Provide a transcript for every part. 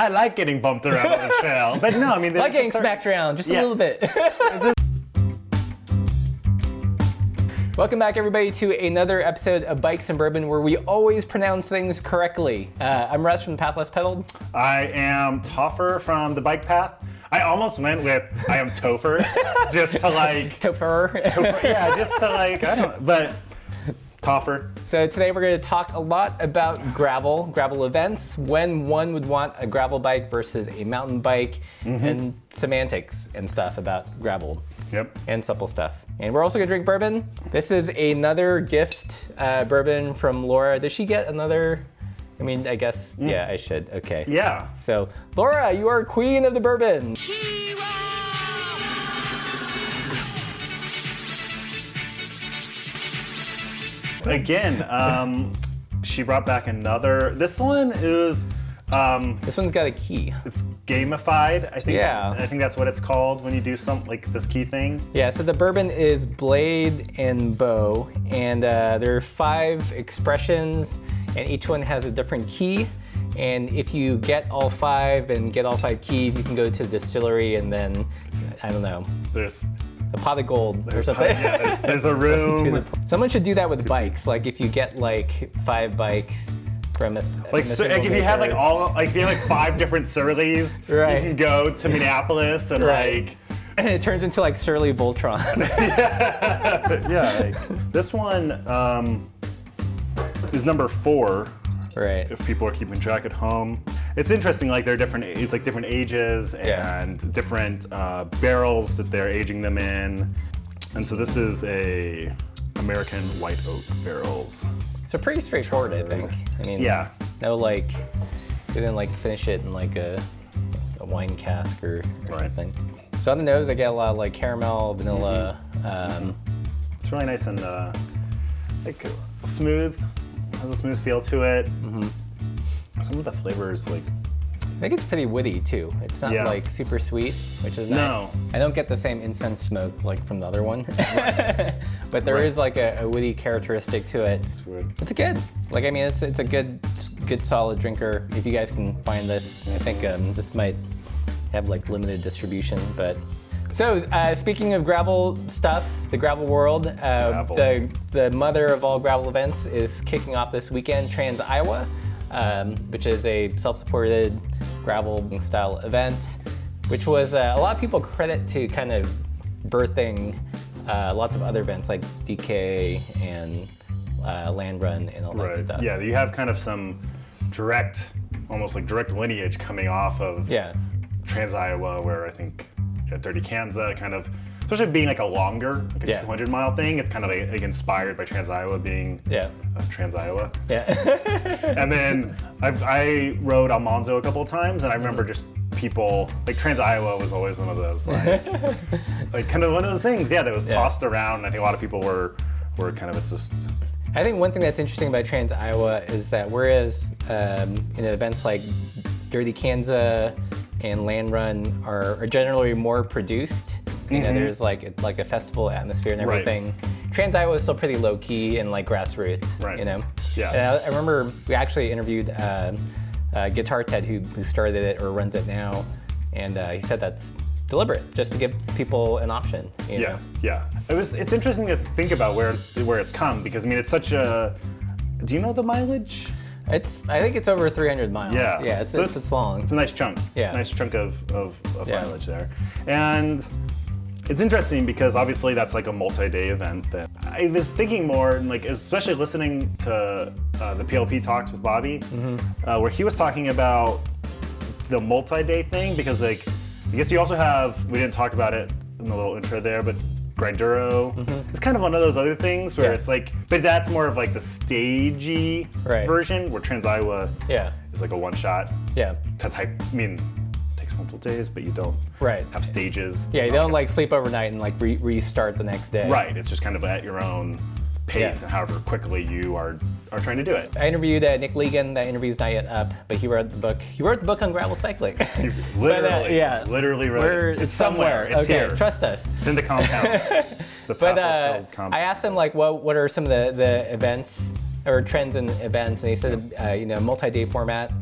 I like getting bumped around on the trail, but no, I mean, like getting certain- smacked around just Yeah. a little bit. Welcome back, everybody, to another episode of Bikes and Bourbon, where we always pronounce things correctly. Uh, I'm Russ from Path Less Pedaled. I am Toffer from the bike path. I almost went with I am Topher, just to like, Topher. yeah, just to like, I don't, but Toffer. so today we're going to talk a lot about gravel, gravel events, when one would want a gravel bike versus a mountain bike, Mm-hmm. and semantics and stuff about gravel. Yep. and supple stuff. And we're also gonna drink bourbon. This is another gift uh, bourbon from Laura. Does she get another? I mean, I guess, yeah, I should. Okay. Mm. Yeah. So, Laura, you are queen of the bourbon. Again, um, she brought back another. This one is, um, This one's got a key. it's gamified. I think. Yeah. I think that's what it's called when you do some like this key thing. Yeah, so the bourbon is blade and bow, and uh, there are five expressions, and each one has a different key. And if you get all five and get all five keys, you can go to the distillery and then, I don't know, There's, a pot of gold or something. yeah, there's, there's a room. Someone should do that with bikes. Like if you get like five bikes from a, Like, so, like if you have like all like if you have like five different Surleys, Right. you can go to Minneapolis and Right. like and it turns into like Surly Voltron. yeah, like this one um, is number four. right. If people are keeping track at home, it's interesting. Like they're different. It's like different ages Yeah. and different uh, barrels that they're aging them in. And so this is a American white oak barrels. So pretty straightforward, I think. I mean, Yeah. No like, you didn't like finish it in like a, a wine cask or, or Right. something. So on the nose, I get a lot of like caramel, vanilla. Mm-hmm. Um, It's really nice and uh, like smooth. Has a smooth feel to it. Some of the flavors like I think it's pretty woody too. It's not Yeah. like super sweet, which is No. nice. I don't get the same incense smoke like from the other one, but there Right. is like a, a woody characteristic to it. good. It's good. Like I mean, it's it's a good good solid drinker. If you guys can find this, I think um, this might have like limited distribution. But so uh, speaking of gravel stuff, the gravel world, uh, Gravel. the the mother of all gravel events is kicking off this weekend. Trans Iowa, um, which is a self-supported gravel style event, which was uh, a lot of people credit to kind of birthing uh, lots of other events like DK and uh, Land Run and all that Right. stuff. Yeah, you have kind of some direct, almost like direct lineage coming off of Yeah. Trans Iowa, where I think yeah, Dirty Kansas kind of, especially being like a longer, like a Yeah. 200 mile thing, it's kind of like, like inspired by Trans Iowa being Yeah. uh, Trans Iowa. Yeah. and then I've, I rode Almanzo a couple of times, and I remember just people like Trans Iowa was always one of those like, like kind of one of those things, yeah, that was Yeah. tossed around. And I think a lot of people were were kind of it's just I think one thing that's interesting about Trans Iowa is that whereas um, you know events like Dirty Kansas and Land Run are, are generally more produced, you know, there's like like a festival atmosphere and Mm-hmm. Right. everything. Trans Iowa is still pretty low key and like grassroots, Right. you know. Yeah. And I, I remember we actually interviewed um, uh, Guitar Ted who who started it or runs it now, and uh, he said that's deliberate just to give people an option. You Yeah, know? yeah. It was. It's interesting to think about where where it's come because I mean it's such a. Do you know the mileage? It's I think it's over 300 miles. Yeah. Yeah, it's So it's, it's long. It's a nice chunk. Yeah. Nice chunk of of, of Yeah. mileage there, and it's interesting because obviously that's like a multi-day event. That I was thinking more, and like especially listening to uh, the PLP talks with Bobby, Mm-hmm. uh, where he was talking about the multi-day thing because like I guess you also have we didn't talk about it in the little intro there, but Grinduro is kind of one of those other things where Mm-hmm. Yeah. it's like, but that's more of like the stagey Right. version where Trans Iowa Yeah. is like a one shot Yeah. to type. I mean, multiple days, but you don't Right. have stages. Yeah, you don't like sleep overnight and like re- restart the next day. Right. It's just kind of at your own pace Yeah. and however quickly you are are trying to do it. I interviewed uh, Nick Legan. That interview's not yet up, but he wrote the book. He wrote the book on gravel cycling. Literally. But, uh, yeah. Literally. Right. We're it's somewhere. It's okay, here. trust us. It's in the compound. the But uh, compound. I asked him like, what what are some of the, the events or trends in events, and he said, uh, you know, multi-day format.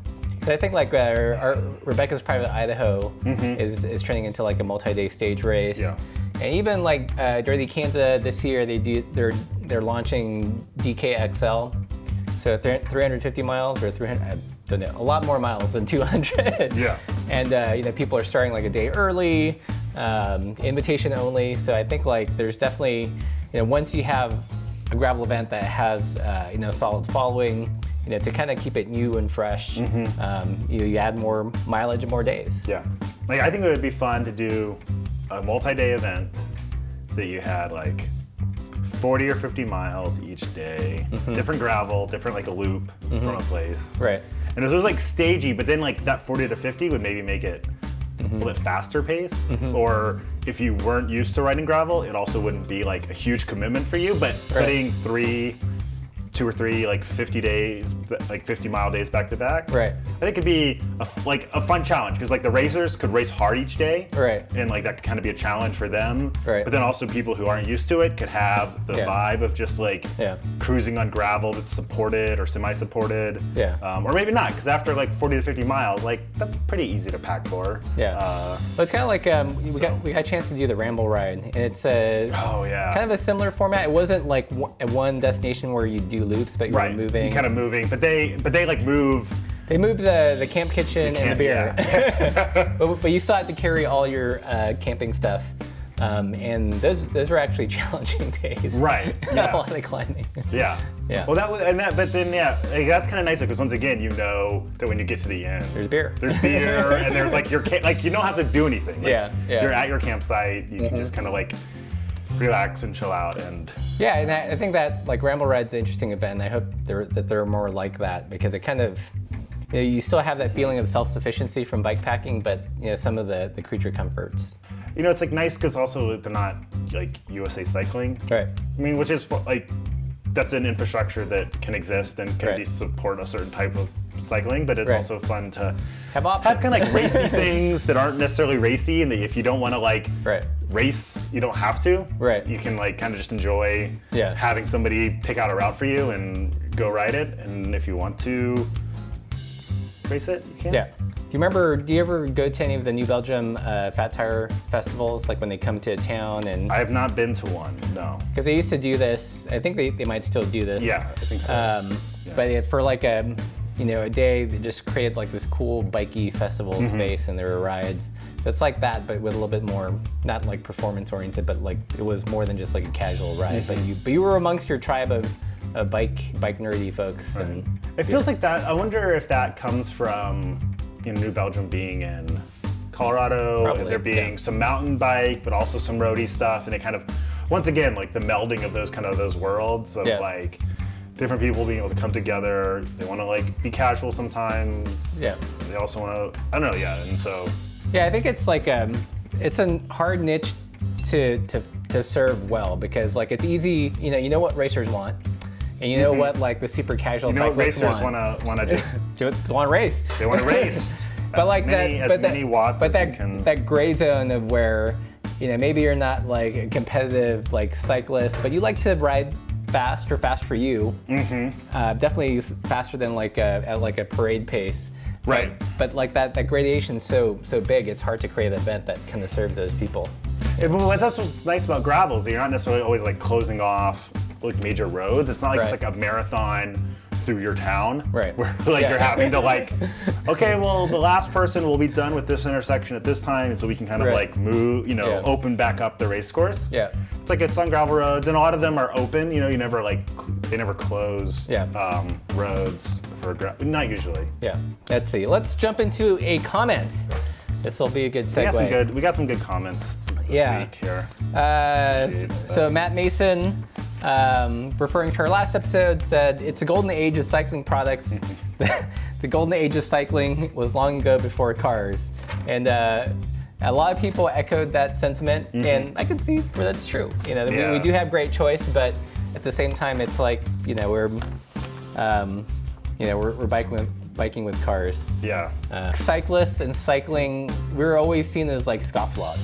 So I think like uh, our, Rebecca's Private Idaho is, is turning into like a multi-day stage race. Yeah. And even like uh, Dirty Kansas this year, they do they're they're launching DKXL, so th- 350 miles or 300. I don't know, a lot more miles than 200. Yeah. And uh, you know, people are starting like a day early, um, invitation only. So I think like there's definitely, you know, once you have a gravel event that has uh, you know solid following, you know, to kind of keep it new and fresh, mm-hmm. um, you, you add more mileage and more days. Yeah. Like I think it would be fun to do a multi-day event that you had like 40 or 50 miles each day, mm-hmm. different gravel, different like a loop from mm-hmm. a place. Right. And it was like stagey, but then like that 40 to 50 would maybe make it a little bit faster pace. Or if you weren't used to riding gravel, it also wouldn't be like a huge commitment for you. But putting three, two or three like 50 days, like 50 mile days back to back, Right. I think it'd be a f- like a fun challenge because like the racers could race hard each day, Right. And like that could kind of be a challenge for them, Right. But then also people who aren't used to it could have the Yeah. vibe of just like Yeah. cruising on gravel that's supported or semi-supported, Yeah. um, or maybe not because after like 40 to 50 miles, like that's pretty easy to pack for, Yeah. Uh, Well, it's kind of like um, we So- got we got a chance to do the Ramble ride, and it's a oh yeah, kind of a similar format. It wasn't like one destination where you do loops, but you're right, moving. kind of moving, but they but they like move. They moved the, the camp kitchen and the beer, yeah. but, but you still have to carry all your uh, camping stuff, um, and those those were actually challenging days. Right, yeah. a lot of climbing. Yeah. Yeah. Well, that was, and that, but then yeah, like, that's kind of nice because once again, you know that when you get to the end, There's beer. there's beer, and there's like your like you don't have to do anything. Like, Yeah, yeah. You're at your campsite. You can just kind of like relax and chill out, and Yeah, and I, I think that like Ramble Ride's an interesting event. And I hope there, that there are more like that because it kind of, you know, you still have that feeling of self-sufficiency from bike packing, but you know some of the the creature comforts. you know it's like nice because also they're not like USA Cycling. Right. I mean, which is like that's an infrastructure that can exist and can Right. be support a certain type of cycling, but it's Right. also fun to Have options. have kind of like racy things that aren't necessarily racy, and that if you don't want to like Right. Race, you don't have to. Right. You can like kind of just enjoy Yeah. having somebody pick out a route for you and go ride it, and if you want to race it, you can. Yeah. Do you remember? Do you ever go to any of the New Belgium uh, Fat Tire festivals, like when they come to a town and? I have not been to one. No. Because they used to do this. I think they, they might still do this. Yeah, I think so. Um, But it, for like a, you know, a day, they just created like this cool bikey festival Mm-hmm. space, and there were rides. It's like that, but with a little bit more, not like performance oriented, but like it was more than just like a casual ride. But Mm-hmm. you, but you were amongst your tribe of, bike, bike nerdy folks, and It feels like that. I wonder if that comes from you know, New Belgium being in Colorado, Probably, there being yeah. some mountain bike, but also some roadie stuff, and it kind of, once again, like the melding of those kind of those worlds of Yeah. like different people being able to come together. They want to like be casual sometimes. Yeah. They also want to. I don't know. Yeah. And so. Yeah, I think it's like um, it's a hard niche to, to to serve well because like it's easy, you know, you know what racers want, and you know what like the super casual Mm-hmm. You know, what cyclists racers want. want to want to just Do it, want to race. they want to race. but like many, that, as but many that, watts but that can. that gray zone of where, you know, maybe you're not like a competitive like cyclist, but you like to ride fast or fast for you. Mm-hmm. Uh, definitely faster than like a at like a parade pace. Right. But, like that that gradation's so so big, it's hard to create an event that kind of serves those people. Yeah, but that's what's nice about gravel is that you're not necessarily always like closing off like major roads. It's not like Right. it's like a marathon through your town, Right. Where like Yeah. you're having to like, okay, well the last person will be done with this intersection at this time, and so we can kind of Right. like move, you know, Yeah. open back up the race course. Yeah. It's like it's on gravel roads, and a lot of them are open. You know, you never like they never close Yeah. um, roads for gra- not usually. Yeah. Let's see. Let's jump into a comment. This will be a good segue. We got some good. We got some good comments this Yeah. week here. Uh, Appreciate so Matt Mason, um, referring to our last episode, said it's a golden age of cycling products. the golden age of cycling was long ago before cars, and uh, a lot of people echoed that sentiment, and I can see where that's true. You know, we, we Mm-hmm. Do have great choice, but at the same time, it's like you know we're, um, you know, we're, we're biking with biking with cars. Yeah. Uh, cyclists and cycling, we are always seen as like scofflaws.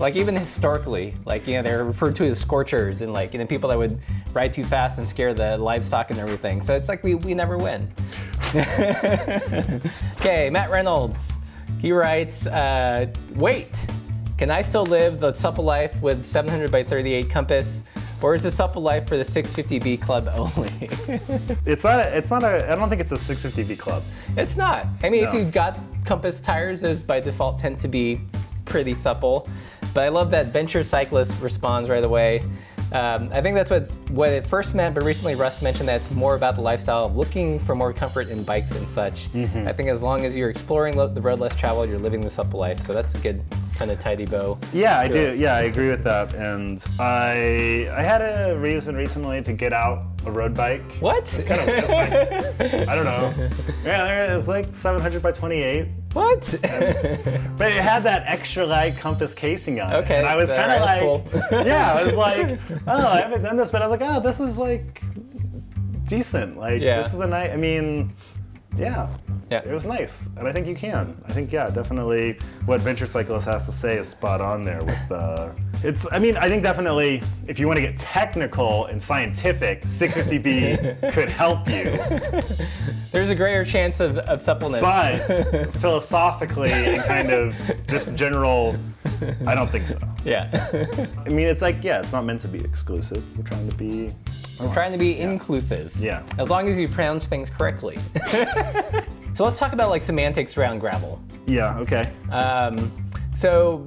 Like even historically, like you know they're referred to as scorchers and like you know people that would ride too fast and scare the livestock and everything. So it's like we, we never win. Okay, Matt Reynolds. He writes, uh, wait, can I still live the supple life with 700 by 38 compass? Or is the supple life for the 650B club only? It's not. A, it's not a. I don't think it's a 650B club. it's not. I mean, if you've got compass tires, those by default tend to be pretty supple. But I love that Venture Cyclist responds right away. Um, I think that's what, what it first meant, but recently Russ mentioned that it's more about the lifestyle of looking for more comfort in bikes and such. I think as long as you're exploring lo- the road less traveled, you're living the supple life. So that's a good kind of tidy bow. Yeah, I do. Yeah, I agree with that. And I I had a reason recently to get out a road bike. What? It's kind of. It's like, I don't know. Yeah, there- it's like 700 by 28. What? But it had that extra light compass casing on it. Okay, And I was kind of like, cool. yeah, I was like, oh, I haven't done this, but I was like, oh, this is like decent. Like, Yeah. this is a nice, I mean, yeah. Yeah. It was nice. And I think you can. I think, yeah, definitely what Venture Cyclist has to say is spot on there with the. It's, I mean, I think definitely if you want to get technical and scientific, 650B could help you. There's a greater chance of, of suppleness. But philosophically and kind of just general, I don't think so. yeah. I mean, it's like, yeah, it's not meant to be exclusive. We're trying to be, I'm trying to be inclusive. Yeah. As long as you pronounce things correctly. so let's talk about like semantics around gravel. yeah, okay. Um, so,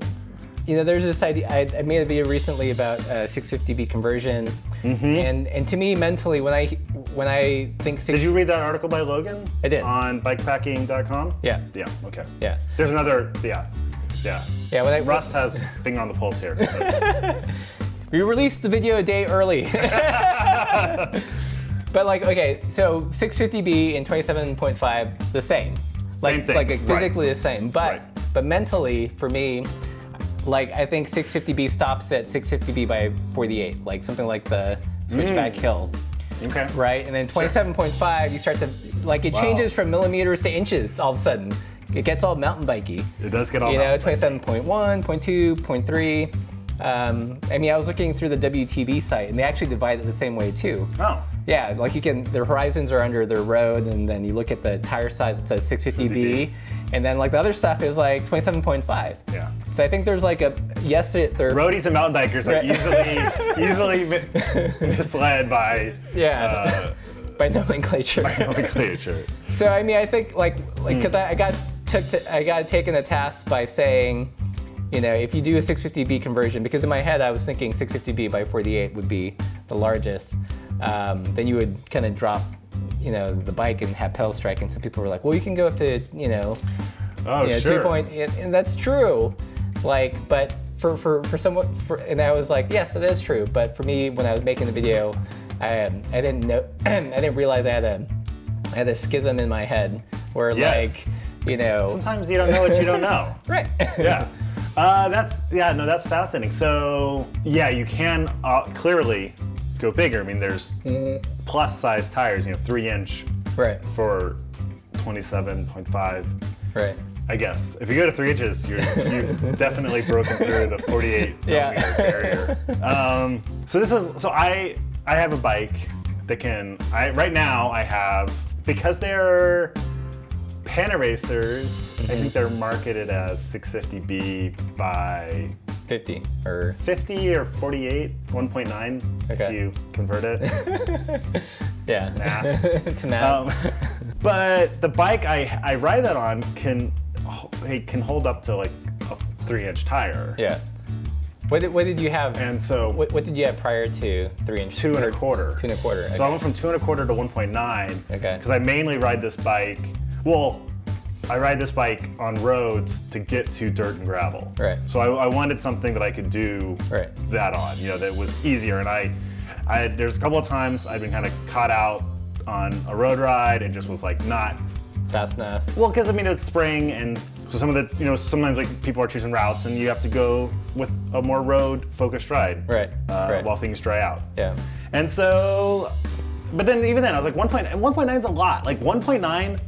you know, there's this idea. I, I made a video recently about uh, 650B conversion, Mm-hmm. and and to me mentally, when I when I think six, Did you read that article by Logan? I did. On bikepacking.com? Yeah. Yeah, okay. Yeah. There's another, yeah, yeah. Yeah, when I Russ has finger on the pulse here. we released the video a day early. but like, okay, so 650B and 27.5, the same. Like, Same thing, like right. physically the same. But Right. but mentally, for me, like I think 650B stops at 650B by 48, like something like the switchback Mm. hill, okay. right? And then 27.5, you start to like it Wow. changes from millimeters to inches all of a sudden. It gets all mountain bikey. It does get all You know, mountain 27.1, 0.2, 0.3. Um, I mean, I was looking through the WTB site, and they actually divide it the same way too. Oh, Yeah, like you can, their horizons are under their road, and then you look at the tire size, it says 650B, and then like the other stuff is like 27.5. yeah. So I think there's like a, yes, they're, Roadies and mountain bikers are easily, easily misled by Yeah. by nomenclature. uh, nomenclature. So I mean, I think like like because I, I got took to, I got taken a task by saying, you know, if you do a 650B conversion, because in my head I was thinking 650B by 48 would be the largest, um, then you would kind of drop, you know, the bike and have pedal strike, and some people were like, well, you can go up to, you know, Oh, you know, sure. two point, and that's true. Like, but for for for someone, for, and I was like, yes, it is true. But for me, when I was making the video, I um, I didn't know, I didn't realize I had a I had a schism in my head where Yes. like, you know, Sometimes you don't know what you don't know. right? yeah. Uh, that's yeah no that's fascinating. So yeah, you can uh, clearly go bigger. I mean, there's plus size tires. You know, three inch right, for 27.5. right. I guess if you go to three inches, you're, you've definitely broken through the 48 Yeah. barrier. Um, so this is so I I have a bike that can I right now I have because they're Panaracers. I think they're marketed as 650B by 50 or 50 or 48, 1.9 okay. if you convert it. yeah, to math. Um, but the bike I, I ride that on can it can hold up to like a three inch tire. yeah. What did, what did you have? And so what, what did you have prior to three inch? two and a quarter. Two and a quarter. So I went from two and a quarter to 1.9. Okay. Because I mainly ride this bike. Well, I ride this bike on roads to get to dirt and gravel. Right. So I, I wanted something that I could do Right. that on. You know, that was easier. And I, I there's a couple of times I've been kind of caught out on a road ride and just was like not Fast enough. Well, because I mean it's spring, and so some of the you know sometimes like people are choosing routes, and you have to go with a more road focused ride, Right, Uh, right. While things dry out. Yeah. And so, but then even then I was like 1.9 1.9 is a lot. Like 1.9,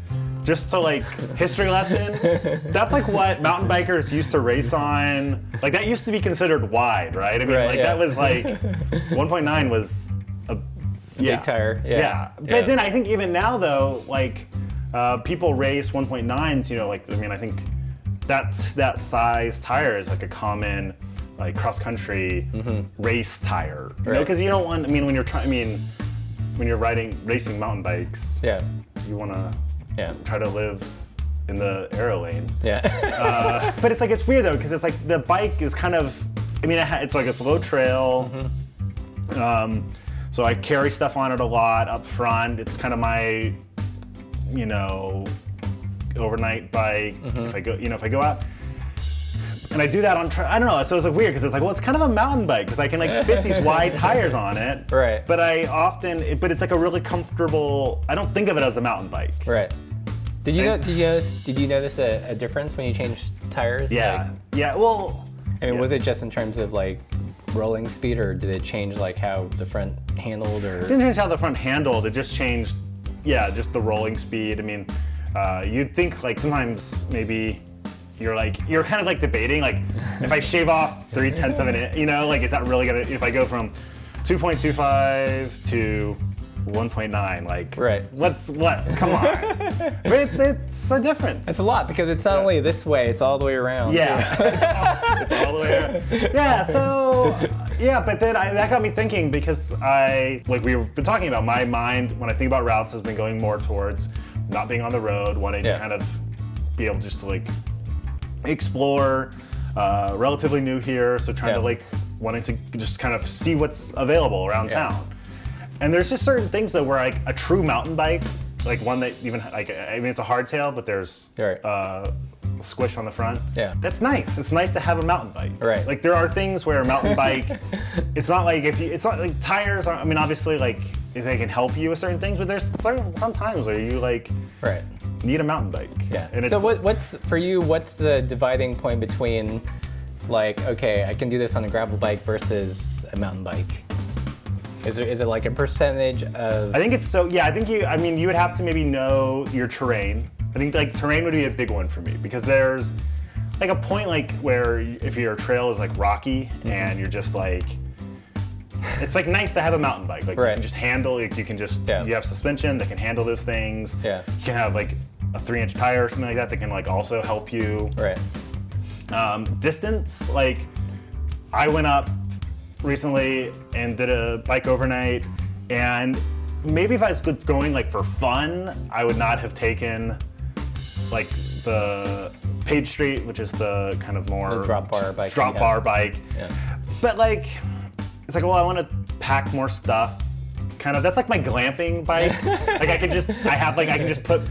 just so like history lesson. that's like what mountain bikers used to race on. Like that used to be considered wide, right? I mean, Right, like yeah. that was like 1.9 was a yeah. tire, yeah. Yeah. But Yeah. then I think even now though, like uh, people race 1.9s. You know, like I mean, I think that that size tire is like a common like cross country race tire. You know, Right. because you don't want. I mean, when you're trying, I mean, when you're riding racing mountain bikes, Yeah. you want to Yeah. try to live in the aero lane. Yeah. Uh, but it's like it's weird though because it's like the bike is kind of. I mean, it's like it's low trail. Hmm. Um, so I carry stuff on it a lot up front. It's kind of my, you know, overnight bike. Hmm. If I go, you know, if I go out. And I do that on, tra- I don't know, so it's like weird because it's like, well, it's kind of a mountain bike because I can like fit these wide tires on it. Right. But I often, it, but it's like a really comfortable, I don't think of it as a mountain bike. right. Did you know, did you notice did you notice a, a difference when you changed tires? Yeah. Like, yeah. Well, I mean, yeah. was it just in terms of like rolling speed, or did it change like how the front handled, or didn't change how the front handled. It just changed, yeah, just the rolling speed. I mean, uh, you'd think like sometimes maybe you're like you're kind of like debating like if I shave off three tenths of an inch, you know, like is that really gonna if I go from 2.25 to 1.9, like Right. Let's what? Come on, but it's it's a difference. It's a lot because it's not only this way; it's all the way around. Yeah, it's, all, it's all the way. Around. Yeah, so yeah, but then I, that got me thinking because I like we've been talking about my mind when I think about routes has been going more towards not being on the road, wanting Yeah. to kind of be able just to like explore. Uh, relatively new here, so trying Yeah. to like wanting to just kind of see what's available around Yeah. town. And there's just certain things though where like a true mountain bike, like one that even like I mean it's a hardtail, but there's Right. uh, squish on the front. Yeah. That's nice. It's nice to have a mountain bike. Right. Like there are things where a mountain bike, it's not like if you, it's not like tires. Are, I mean, obviously, like they can help you with certain things, but there's certain some times where you like Right. need a mountain bike. Yeah. And so what, what's for you? What's the dividing point between, like, okay, I can do this on a gravel bike versus a mountain bike? Is there is it like a percentage of? I think it's so. Yeah, I think you. I mean, you would have to maybe know your terrain. I think like terrain would be a big one for me because there's like a point like where if your trail is like rocky Mm-hmm. and you're just like. It's like nice to have a mountain bike. Like you can just handle. Like, you can just. Yeah. You have suspension that can handle those things. Yeah. You can have like a three-inch tire or something like that that can like also help you. right. Um, distance, like I went up recently and did a bike overnight, and maybe if I was going like for fun, I would not have taken like the Page Street, which is the kind of more The drop bar bike drop bar bike. Yeah. But like, it's like, well, I want to pack more stuff. Kind of, that's like my glamping bike. like I can just, I have like, I can just put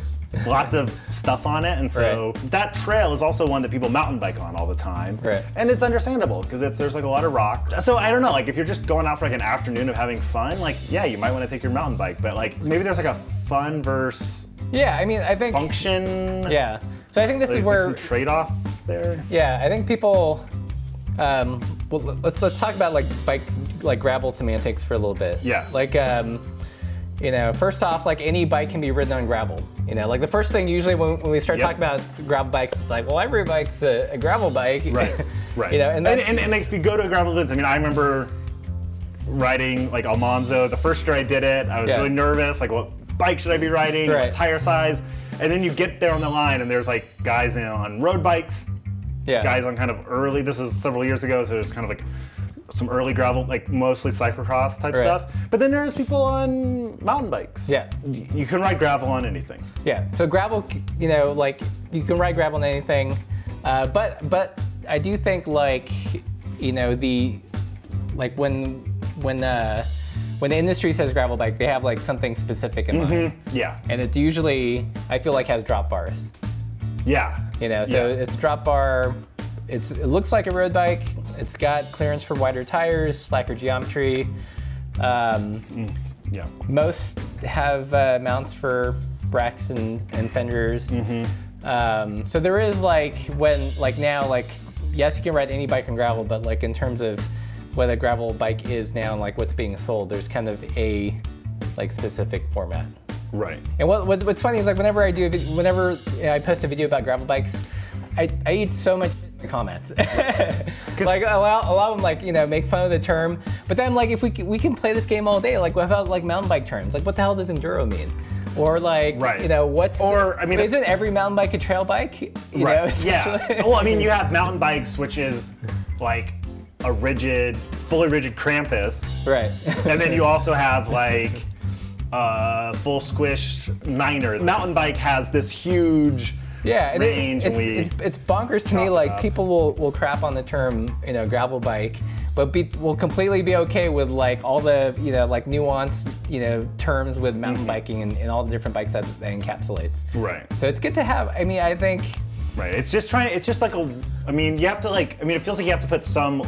lots of stuff on it, and so that trail is also one that people mountain bike on all the time. Right. And it's understandable because it's there's like a lot of rocks. So I don't know, like if you're just going out for like an afternoon of having fun, like yeah, you might want to take your mountain bike, but like maybe there's like a fun versus Yeah. I mean, I think. function. Yeah. So I think this There's is like where. some trade-off there. Yeah, I think people. Um, well, let's let's talk about like bike like gravel semantics for a little bit. Yeah. Like um, you know, first off, like any bike can be ridden on gravel. You know, like the first thing usually when, when we start Yep. talking about gravel bikes, it's like, well, every bike's a, a gravel bike. Right, right. you know, and and, and, and, if you go to a gravel events, I mean, I remember riding like Almanzo. The first year I did it, I was Yeah. really nervous. Like, what bike should I be riding? Right. What tire size? And then you get there on the line, and there's like guys in, on road bikes, yeah. guys on kind of early. This is several years ago, so there's kind of like some early gravel, like mostly cyclocross type Right. stuff. But then there's people on mountain bikes. Yeah. You can ride gravel on anything. Yeah. So gravel, you know, like you can ride gravel on anything, uh, but but I do think like, you know, the like when when uh, when the industry says gravel bike, they have like something specific in mind, Yeah. and it's usually I feel like has drop bars. Yeah. You know, so Yeah. it's drop bar. It's it looks like a road bike. It's got clearance for wider tires, slacker geometry. Um, Yeah. most have uh, mounts for racks and, and fenders. Um, so there is like when like now like yes you can ride any bike on gravel, but like in terms of what a gravel bike is now and like what's being sold, there's kind of a like specific format. Right. And what, what what's funny is like whenever I do a vid- whenever I post a video about gravel bikes, I, I eat so much the comments. like a lot, a lot of them like you know make fun of the term, but then like if we can, we can play this game all day, like what about like mountain bike terms? Like what the hell does enduro mean? Or like, Right. you know, what's Or, I mean, isn't every mountain bike a trail bike? You know, yeah. well, I mean, you have mountain bikes, which is like a rigid, fully rigid Krampus, right. and then you also have like a full squish Niner. Mountain bike has this huge Yeah, and it- it's, we it's, it's bonkers to me. Like up. people will, will crap on the term, you know, gravel bike, but be, will completely be okay with like all the, you know, like nuanced, you know, terms with mountain Mm-hmm. biking and, and all the different bikes that that encapsulates. right. So it's good to have. I mean, I think, Right. It's just trying. It's just like a. I mean, you have to like. I mean, it feels like you have to put some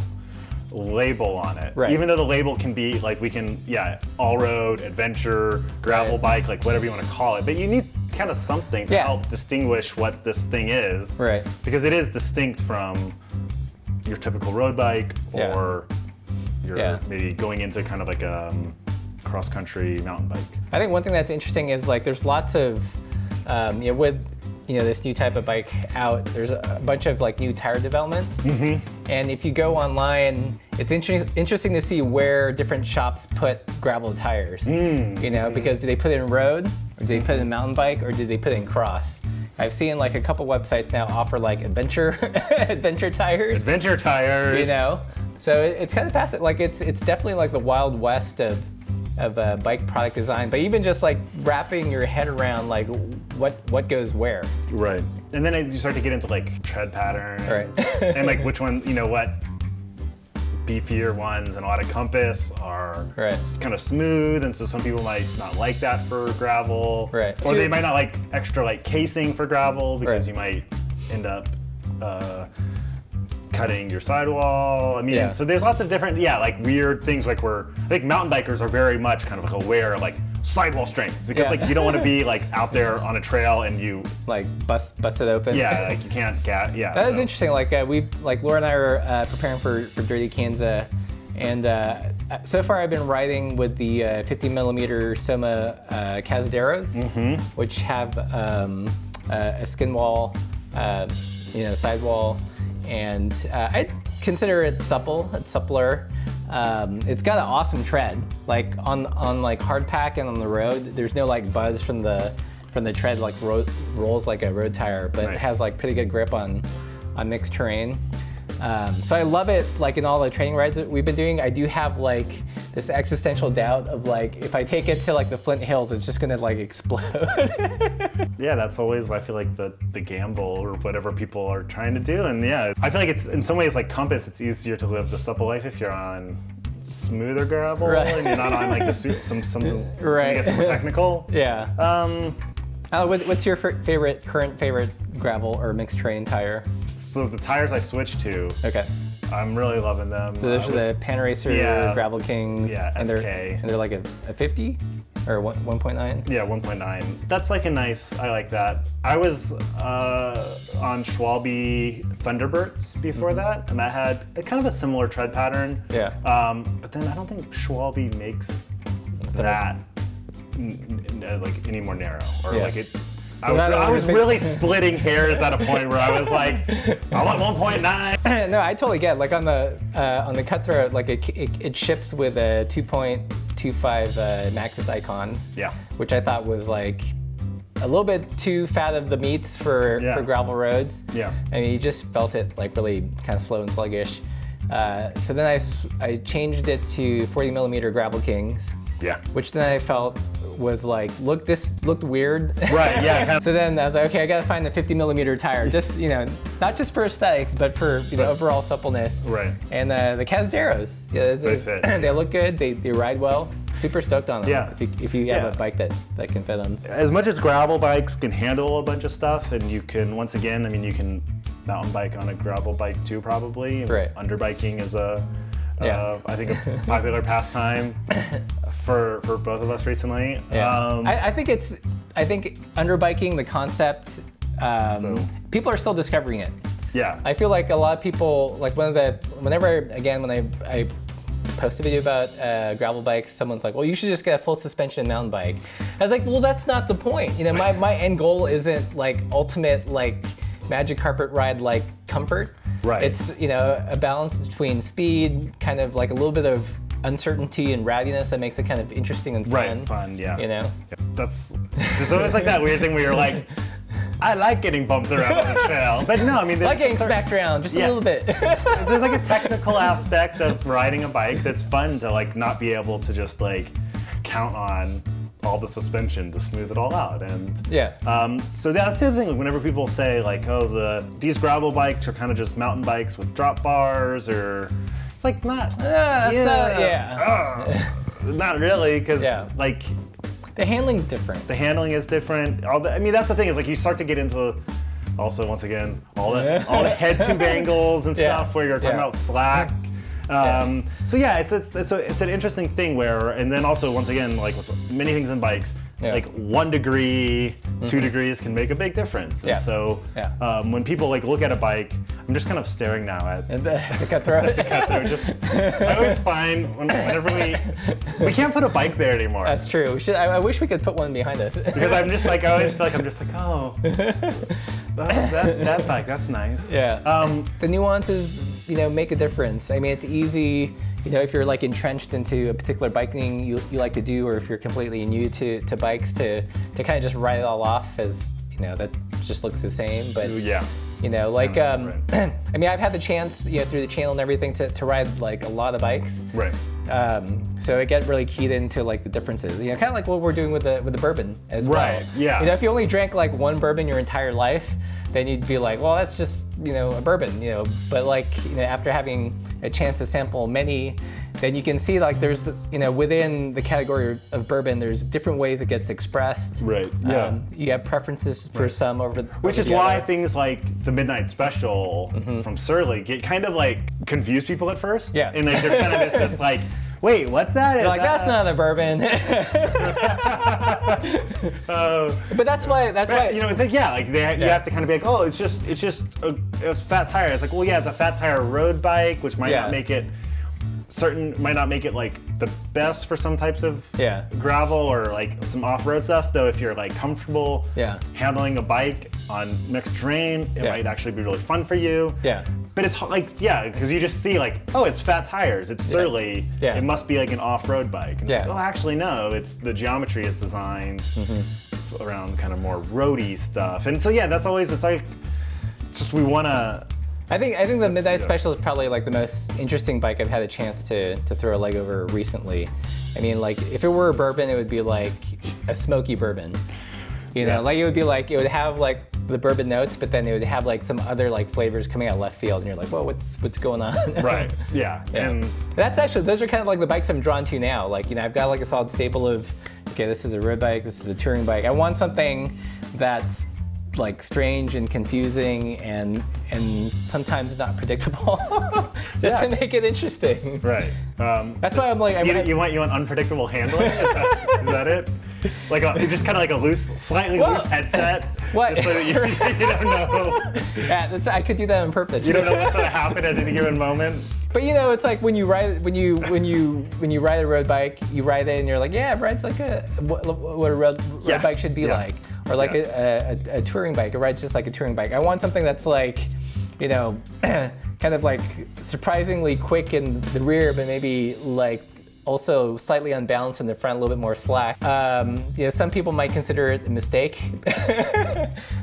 label on it. Right. Even though the label can be like we can, yeah, all road, adventure, gravel Right. bike, like whatever you want to call it. But you need kind of something to Yeah. help distinguish what this thing is. Right. Because it is distinct from your typical road bike Yeah. or you're Yeah. maybe going into kind of like a um, cross country mountain bike. I think one thing that's interesting is like there's lots of, um, you know, with you know this new type of bike out, there's a bunch of like new tire development. Mm-hmm. And if you go online, it's inter- interesting to see where different shops put gravel tires. You know, because do they put it in road, or do they put it in mountain bike, or do they put it in cross? I've seen like a couple websites now offer like adventure adventure tires Adventure tires. you know so it, it's kind of fascinating like it's it's definitely like the wild west of of uh, bike product design but even just like wrapping your head around like what what goes where Right. And then as you start to get into like tread pattern and, Right. and like which one, you know, what beefier ones and a lot of compass are Right. kind of smooth and so some people might not like that for gravel Right. or So they might not like extra like casing for gravel because Right. you might end up uh, cutting your sidewall i mean Yeah. so there's lots of different yeah like weird things like where i think mountain bikers are very much kind of like aware of like sidewall strength because Yeah. like you don't want to be like out there on a trail and you like bust bust it open yeah, like you can't get yeah. That is so- interesting. Like uh, we, like Laura and I are uh, preparing for, for Dirty Kansas, and uh, so far I've been riding with the uh, 50 millimeter Soma uh, Cazaderos, Mm-hmm. which have um, uh, a skin wall, uh, you know, sidewall, and uh, I consider it supple. It's suppler. Um, it's got an awesome tread. Like on on like hard pack and on the road, there's no like buzz from the from the tread like ro- rolls like a road tire, but it has like pretty good grip on on mixed terrain. Um, so I love it. Like in all the training rides that we've been doing, I do have like this existential doubt of like if I take it to like the Flint Hills, it's just gonna like explode. Yeah, that's always I feel like the the gamble or whatever people are trying to do, and yeah, I feel like it's in some ways like compass. It's easier to live the supple life if you're on smoother gravel Right. and you're not on like the some some Right. I guess more technical. yeah. Um, Uh, what, what's your f- favorite current favorite gravel or mixed terrain tire? so the tires I switched to, Okay. I'm really loving them. So those I are was- the Panaracer yeah. Gravel Kings. Yeah, and they're, And they're like a, a 50 or 1.9. Yeah, 1.9. That's like a nice. I like that. I was uh, on Schwalbe Thunder Burts before that, and that had a kind of a similar tread pattern. Yeah. Um, but then I don't think Schwalbe makes that n- n- uh, like any more narrow or Yeah. like it. I So was, that- I was think- really splitting hairs at a point where I was like, I want 1.9. no, I totally get. it. Like on the uh, on the cutthroat, like it, it, it ships with a 2.25 uh, Maxxis Ikons. Yeah. Which I thought was like a little bit too fat of the meats for, Yeah. for gravel roads. Yeah. I mean, you just felt it like really kind of slow and sluggish. Uh, so then I, s- I changed it to 40 millimeter Gravel Kings, Yeah. which then I felt was like, look, this looked weird. Right. Yeah. So then I was like, okay, I gotta find the 50 millimeter tire, just you know, not just for aesthetics, but for you know Right. overall suppleness. Right. And uh, the Cazaderos, yeah, They fit. they look good. They, they ride well. Super stoked on them. Yeah. If you, if you have Yeah. a bike that, that can fit them. as much as gravel bikes can handle a bunch of stuff, and you can once again, I mean, you can mountain bike on a gravel bike too, probably. Right. Underbiking is a, Yeah. uh, I think, a popular pastime for for both of us recently. Yeah. Um, I, I think it's. I think underbiking the concept. Um, So- people are still discovering it. yeah. I feel like a lot of people, like one of the, whenever again when I, I post a video about uh, gravel bikes, someone's like, well, you should just get a full suspension mountain bike. I was like, well, that's not the point. You know, my, my end goal isn't like ultimate like magic carpet ride like comfort. Right. It's you know a balance between speed, kind of like a little bit of uncertainty and rowdiness that makes it kind of interesting and fun. Right, fun, yeah. You know. That's there's always like that weird thing where you're like, I like getting bumped around on the trail, but no, I mean, like getting there's- smacked around just a little bit. there's like a technical aspect of riding a bike that's fun to like not be able to just like count on all the suspension to smooth it all out and Yeah. um, so that's the other thing like, whenever people say like oh the these gravel bikes are kind of just mountain bikes with drop bars or it's like not Ah, that's not- yeah. Ugh. not really because Yeah. like the handling's different. the handling is different. All the, I mean, that's the thing is like you start to get into also once again all the all the head tube angles and Yeah. stuff where you're talking Yeah. about slack. Um, So yeah, it's it's it's, a, it's an interesting thing where and then also once again like with many things in bikes. Yeah. Like one degree, 2 degrees can make a big difference. And Yeah. so Yeah. um, when people like look at a bike, I'm just kind of staring now at And the, the cutthroat. they're just, I always find whenever we we can't put a bike there anymore. That's true. We should, I, I wish we could put one behind us. Because I'm just like I always feel like I'm just like oh that, that, that bike that's nice. Yeah. Um, the nuances, you know, make a difference. I mean, it's easy, you know, if you're like entrenched into a particular biking you, you like to do, or if you're completely new to, to bikes, to, to kind of just write it all off as, you know, that just looks the same. But, yeah. you know, like, um, right. I mean, I've had the chance, you know, through the channel and everything to, to ride like a lot of bikes. Right. Um, so I get really keyed into like the differences. You know, kind of like what we're doing with the with the bourbon as well. Right, yeah. You know, if you only drank like one bourbon your entire life, then you'd be like, well, that's just you know a bourbon. You know, but like you know, after having a chance to sample many, then you can see like there's you know within the category of bourbon, there's different ways it gets expressed. Right, yeah. Um, you have preferences for some over. The Which over is why other. things like the Midnight Special from Surly get kind of like confuse people at first. Yeah. And like they're kind of just this like, wait, what's that? You're like that's not a bourbon. uh, but that's why that's why you know, like, yeah, like they, you have to kind of be like, oh, it's just, it's just a, it's fat tire. It's like, well, yeah, it's a fat tire road bike, which might Yeah. not make it certain, might not make it like the best for some types of Yeah. gravel or like some off-road stuff. Though, if you're like comfortable Yeah. handling a bike on mixed terrain, it Yeah. might actually be really fun for you. Yeah. But it's like, yeah, because you just see like, oh, it's fat tires. It's surly. Yeah. It must be like an off-road bike. And Yeah. It's like, oh, actually, no. It's the geometry is designed Mm-hmm. around kind of more roady stuff. And so yeah, that's always it's like, it's just we want to. I think I think the Midnight yeah. Special is probably like the most interesting bike I've had a chance to to throw a leg over recently. I mean, like if it were a bourbon, it would be like a smoky bourbon. You know, Yeah. like it would be like it would have like the bourbon notes, but then it would have like some other like flavors coming out left field, and you're like, whoa, what's what's going on? Right. Yeah. Yeah. And That's actually those are kind of like the bikes I'm drawn to now. Like you know, I've got like a solid staple of okay, this is a road bike, this is a touring bike. I want something that's like strange and confusing and and sometimes not predictable, just to make it interesting. right. Um, That's why I'm like, you, you want you want unpredictable handling? Is that, is that it? Like a, just kind of like a loose, slightly Well, loose headset. what- Just so that you, you don't know. yeah, that's, I could do that on purpose. You don't know what's gonna happen at any given moment. But you know, it's like when you ride when you when you when you ride a road bike, you ride it and you're like, yeah, it rides like a what, what a road, road Yeah, bike should be yeah. like, or like Yeah. a, a, a touring bike. It rides just like a touring bike. I want something that's like, you know, kind of like surprisingly quick in the rear, but maybe like also slightly unbalanced in the front, a little bit more slack. Um, you know, some people might consider it a mistake,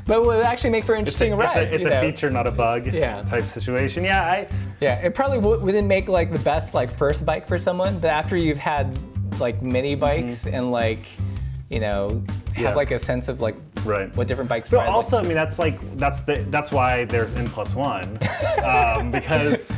but would actually make for an It's interesting a, ride. it's a, it's a know? feature, not a bug. Yeah. Type situation. Yeah. I. Yeah, it probably w- wouldn't make like the best like first bike for someone, but after you've had like many bikes and like, you know, have. Yeah. like a sense of like Right. what different bikes But ride. like- also, I mean, that's like that's the that's why there's n plus one, um, because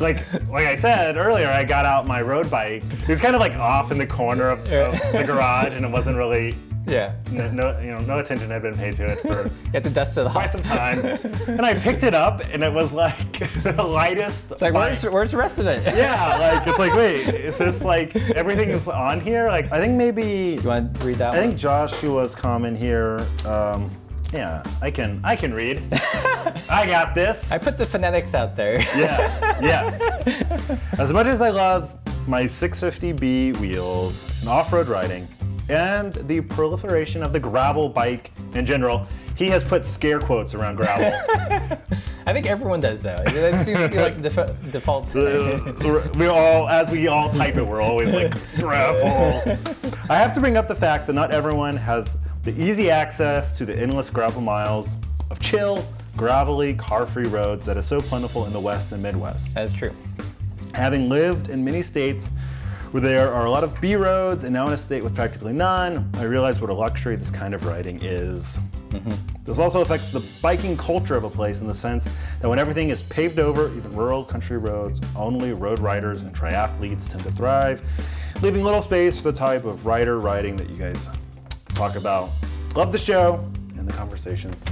like like I said earlier, I got out my road bike. It was kind of like off in the corner of, of the garage, and it wasn't really yeah, no, no you know no attention had been paid to it for to dust it off. quite some time. And I picked it up, and it was like the lightest. It's like where's, where's the rest of it? yeah, like it's like wait, is this like everything is on here? Like I think maybe You want to read that I one? think Joshua's comment here. Um, yeah, I can I can read. I got this. I put the phonetics out there. yeah. Yes. As much as I love my 650B wheels and off-road riding, and the proliferation of the gravel bike in general. He has put scare quotes around gravel. I think everyone does though. It seems to be like the default. Uh, we all, as we all type it, we're always like gravel. I have to bring up the fact that not everyone has the easy access to the endless gravel miles of chill, gravelly, car-free roads that is so plentiful in the West and Midwest. That's true. Having lived in many states where there are a lot of B roads and now in a state with practically none, I realize what a luxury this kind of riding is. Mm-hmm. This also affects the biking culture of a place in the sense that when everything is paved over, even rural country roads, only road riders and triathletes tend to thrive, leaving little space for the type of rider riding that you guys talk about. Love the show and the conversations.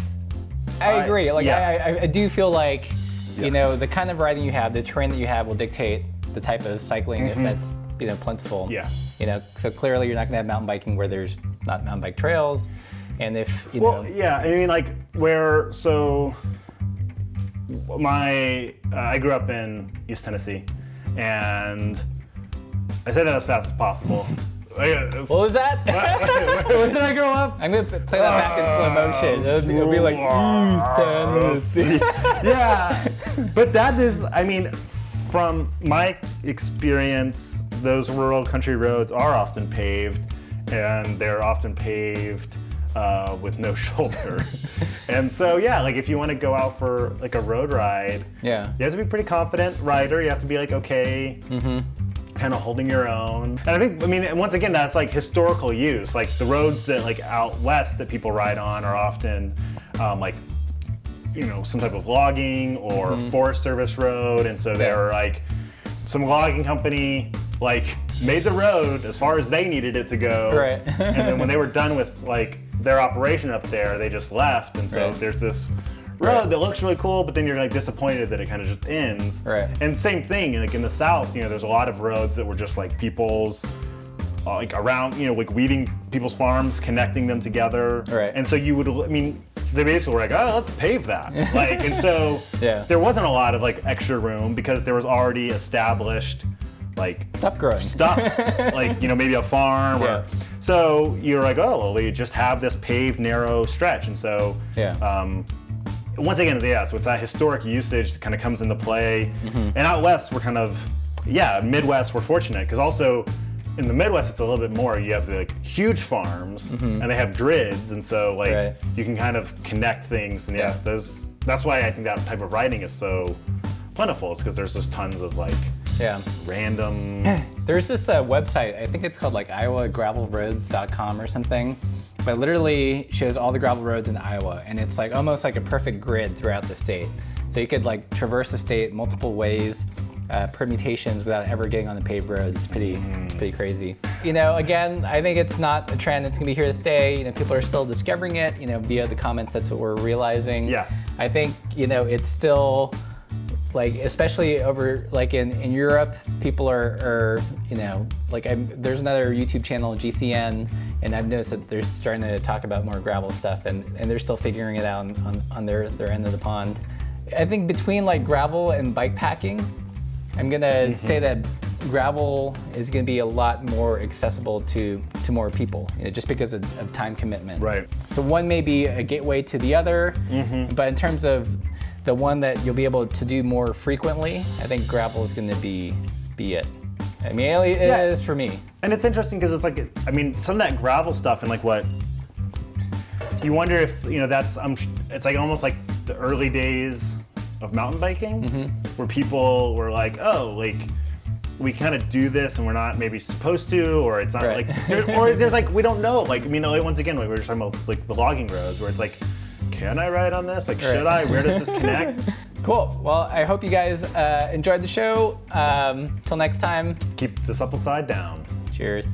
I I- agree. Like yeah. I, I, do feel like Yeah. you know the kind of riding you have, the terrain that you have, will dictate the type of cycling if mm-hmm. that's you know plentiful. Yeah. You know, so clearly you're not going to have mountain biking where there's not mountain bike trails, and if you Well, know, yeah, I mean, like where so my uh, I grew up in East Tennessee, and I say that as fast as possible. What was that? Where did I grow up? I'm gonna play that back in slow motion. It'll be, it'll be like East Tennessee. yeah, but that is, I mean, from my experience, those rural country roads are often paved, and they're often paved uh, with no shoulder. and so, yeah, like if you want to go out for like a road ride, Yeah. you have to be pretty confident rider. You have to be like okay. Kind of holding your own, and I think I mean once again that's like historical use. Like the roads that like out west that people ride on are often um, like you know some type of logging or forest service road and so they're like some logging company like made the road as far as they needed it to go Right. and then when they were done with like their operation up there they just left and so Right. there's this road Right. that looks really cool but then you're like disappointed that it kind of just ends Right. and same thing like in the south you know there's a lot of roads that were just like people's uh, like around, you know, like weeding people's farms, connecting them together. Right. And so you would, I mean, they basically were like, oh, let's pave that. like, and so Yeah. there wasn't a lot of like extra room because there was already established like Stop growing. stuff, like you know maybe a farm. Or, Yeah. So you're like, oh, well, we just have this paved narrow stretch, and so Yeah. um, once again, yeah, so it's that historic usage that kind of comes into play. Mm-hmm. And out west, we're kind of, yeah, Midwest, we're fortunate because also in the Midwest, it's a little bit more. You have the like, huge farms and they have grids, and so like Mm-hmm. Right. you can kind of connect things. And yeah, Yeah. those that's why I think that type of writing is so plentiful, is because there's just tons of like Yeah. random. There's this uh, website, I think it's called like iowagravelroads.com or something, but literally shows all the gravel roads in Iowa, and it's like almost like a perfect grid throughout the state. So you could like traverse the state multiple ways, uh, permutations without ever getting on the paved road. It's pretty, it's pretty crazy. You know, again, I think it's not a trend that's gonna be here to stay. You know, people are still discovering it. You know, via the comments, that's what we're realizing. Yeah. I think you know it's still like especially over like in, in Europe, people are, are you know like I'm, there's another YouTube channel GCN, and I've noticed that they're starting to talk about more gravel stuff, and, and they're still figuring it out on, on, on their their end of the pond. I think between like gravel and bike packing, I'm gonna say that gravel is gonna be a lot more accessible to to more people, you know, just because of, of time commitment. Right. So one may be a gateway to the other, but in terms of the one that you'll be able to do more frequently, I think gravel is going to be be it. I mean, it Yeah. is for me. And it's interesting because it's like, I mean, some of that gravel stuff and like what you wonder if you know that's um, it's like almost like the early days of mountain biking, where people were like, oh, like we kind of do this and we're not maybe supposed to, or it's not Right. like, there, or there's like we don't know. Like, I mean, like, once again, like we were just talking about like the logging roads, where it's like, can I ride on this? Like, should I? Where does this connect? Cool. Well, I hope you guys uh, enjoyed the show. Um, till next time, Keep the supple side down. cheers.